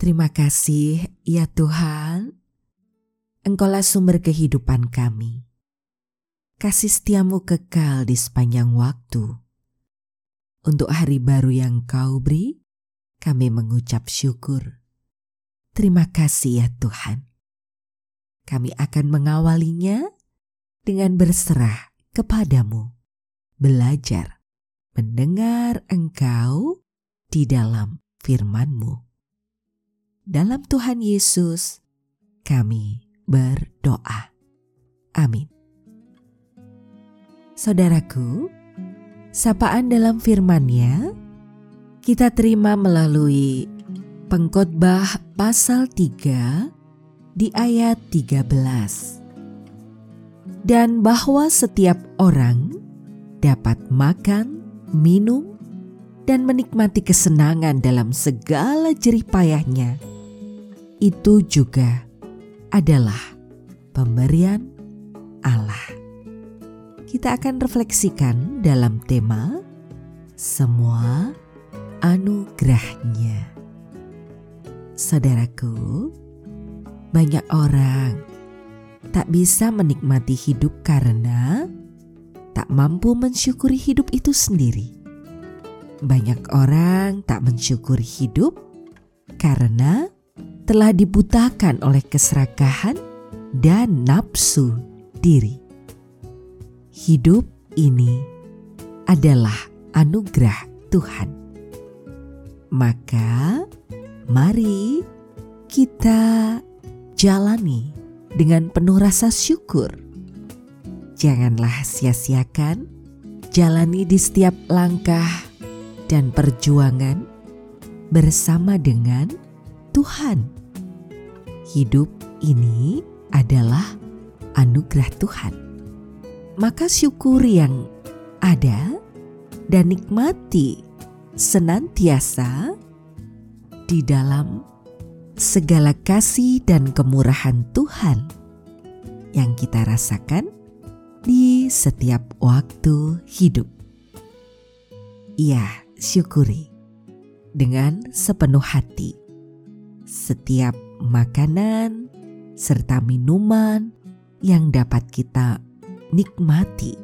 Terima kasih ya Tuhan, Engkaulah sumber kehidupan kami. Kasih setiamu kekal di sepanjang waktu. Untuk hari baru yang kau beri, kami mengucap syukur. Terima kasih ya Tuhan. Kami akan mengawalinya dengan berserah kepadamu, belajar, mendengar engkau di dalam firman-Mu. Dalam Tuhan Yesus, kami berdoa. Amin. Saudaraku, sapaan dalam firman-Nya kita terima melalui Pengkhotbah pasal 3 di ayat 13. Dan bahwa setiap orang dapat makan, minum, dan menikmati kesenangan dalam segala jerih payahnya itu juga adalah pemberian Allah. Kita akan refleksikan dalam tema semua anugerahnya. Saudaraku, banyak orang tak bisa menikmati hidup karena tak mampu mensyukuri hidup itu sendiri. Banyak orang tak mensyukuri hidup karena telah dibutakan oleh keserakahan dan nafsu diri. Hidup ini adalah anugerah Tuhan. Maka, mari kita jalani dengan penuh rasa syukur. Janganlah sia-siakan jalani di setiap langkah dan perjuangan bersama dengan Tuhan hidup ini adalah anugerah Tuhan. Maka syukuri yang ada dan nikmati senantiasa di dalam segala kasih dan kemurahan Tuhan yang kita rasakan di setiap waktu hidup. Ia syukuri dengan sepenuh hati setiap makanan, serta minuman yang dapat kita nikmati.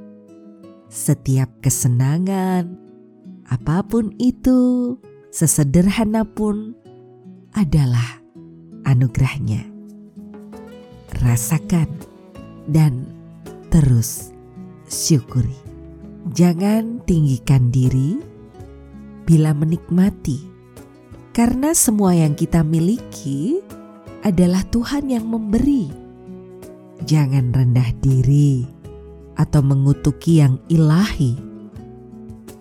Setiap kesenangan, apa pun itu, sesederhana pun adalah anugerahnya. Rasakan dan terus syukuri. Jangan tinggikan diri bila menikmati, karena semua yang kita miliki adalah Tuhan yang memberi. Jangan rendah diri atau mengutuki yang ilahi.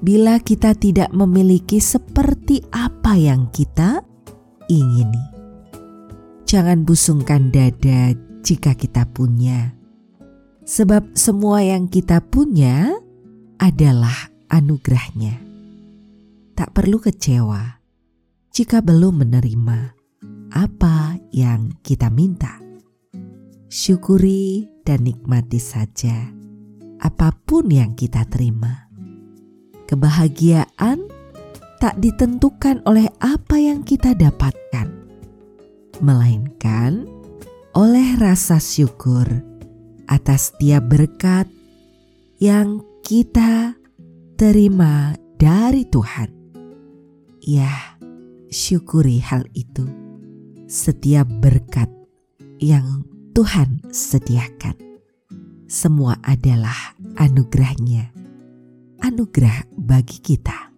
Bila kita tidak memiliki seperti apa yang kita ingini, jangan busungkan dada jika kita punya, sebab semua yang kita punya adalah anugerahnya. Tak perlu kecewa jika belum menerima apa yang kita minta. Syukuri dan nikmati saja apa pun yang kita terima. Kebahagiaan tak ditentukan oleh apa yang kita dapatkan, melainkan oleh rasa syukur atas tiap berkat yang kita terima dari Tuhan. Ya, syukuri hal itu setiap berkat yang Tuhan sediakan. Semua adalah anugerahnya, anugerah bagi kita.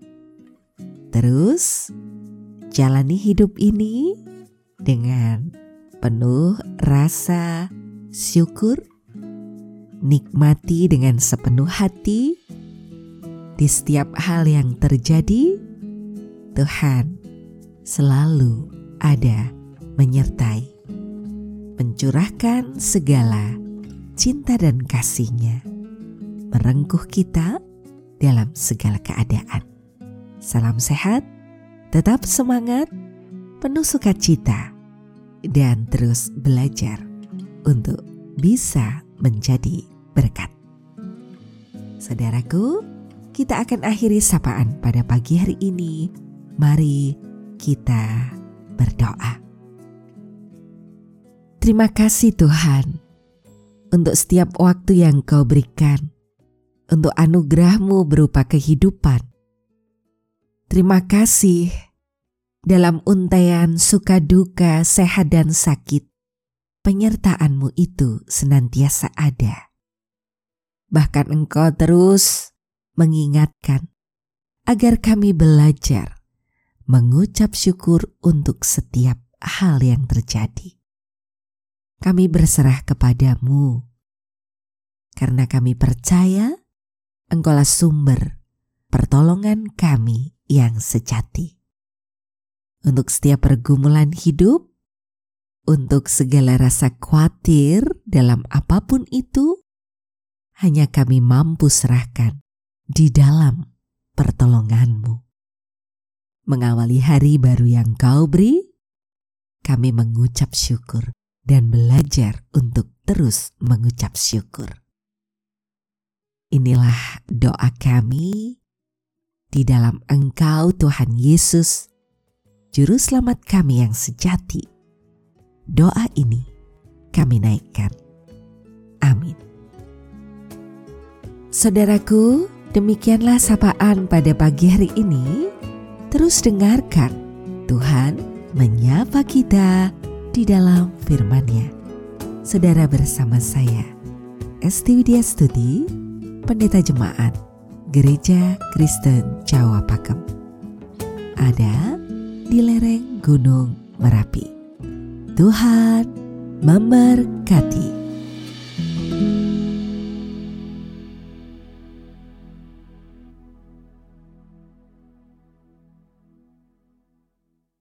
Terus, jalani hidup ini dengan penuh rasa syukur, nikmati dengan sepenuh hati di setiap hal yang terjadi. Tuhan selalu ada menyertai mencurahkan segala cinta dan kasihnya, merengkuh kita dalam segala keadaan. Salam sehat, tetap semangat, penuh sukacita, dan terus belajar untuk bisa menjadi berkat. Saudaraku, kita akan akhiri sapaan pada pagi hari ini. Mari kita berdoa. Terima kasih Tuhan untuk setiap waktu yang kau berikan, untuk anugerahmu berupa kehidupan. Terima kasih dalam untaian suka duka, sehat dan sakit, penyertaanmu itu senantiasa ada. Bahkan engkau terus mengingatkan agar kami belajar mengucap syukur untuk setiap hal yang terjadi kami berserah kepadamu. Karena kami percaya Engkaulah sumber pertolongan kami yang sejati. Untuk setiap pergumulan hidup, untuk segala rasa khawatir dalam apa pun itu, hanya kami mampu serahkan di dalam pertolonganmu. Mengawali hari baru yang kau beri, kami mengucap syukur dan belajar untuk terus mengucap syukur. Inilah doa kami di dalam Engkau, Tuhan Yesus, Juru Selamat kami yang sejati. Doa ini kami naikkan. Amin. Saudaraku, demikianlah sapaan pada pagi hari ini. Terus dengarkan, Tuhan menyapa kita di dalam firman-Nya. Saudara bersama saya, Esti Widya Studi, Pendeta Jemaat Gereja Kristen Jawa Pakem. Ada di lereng Gunung Merapi. Tuhan memberkati.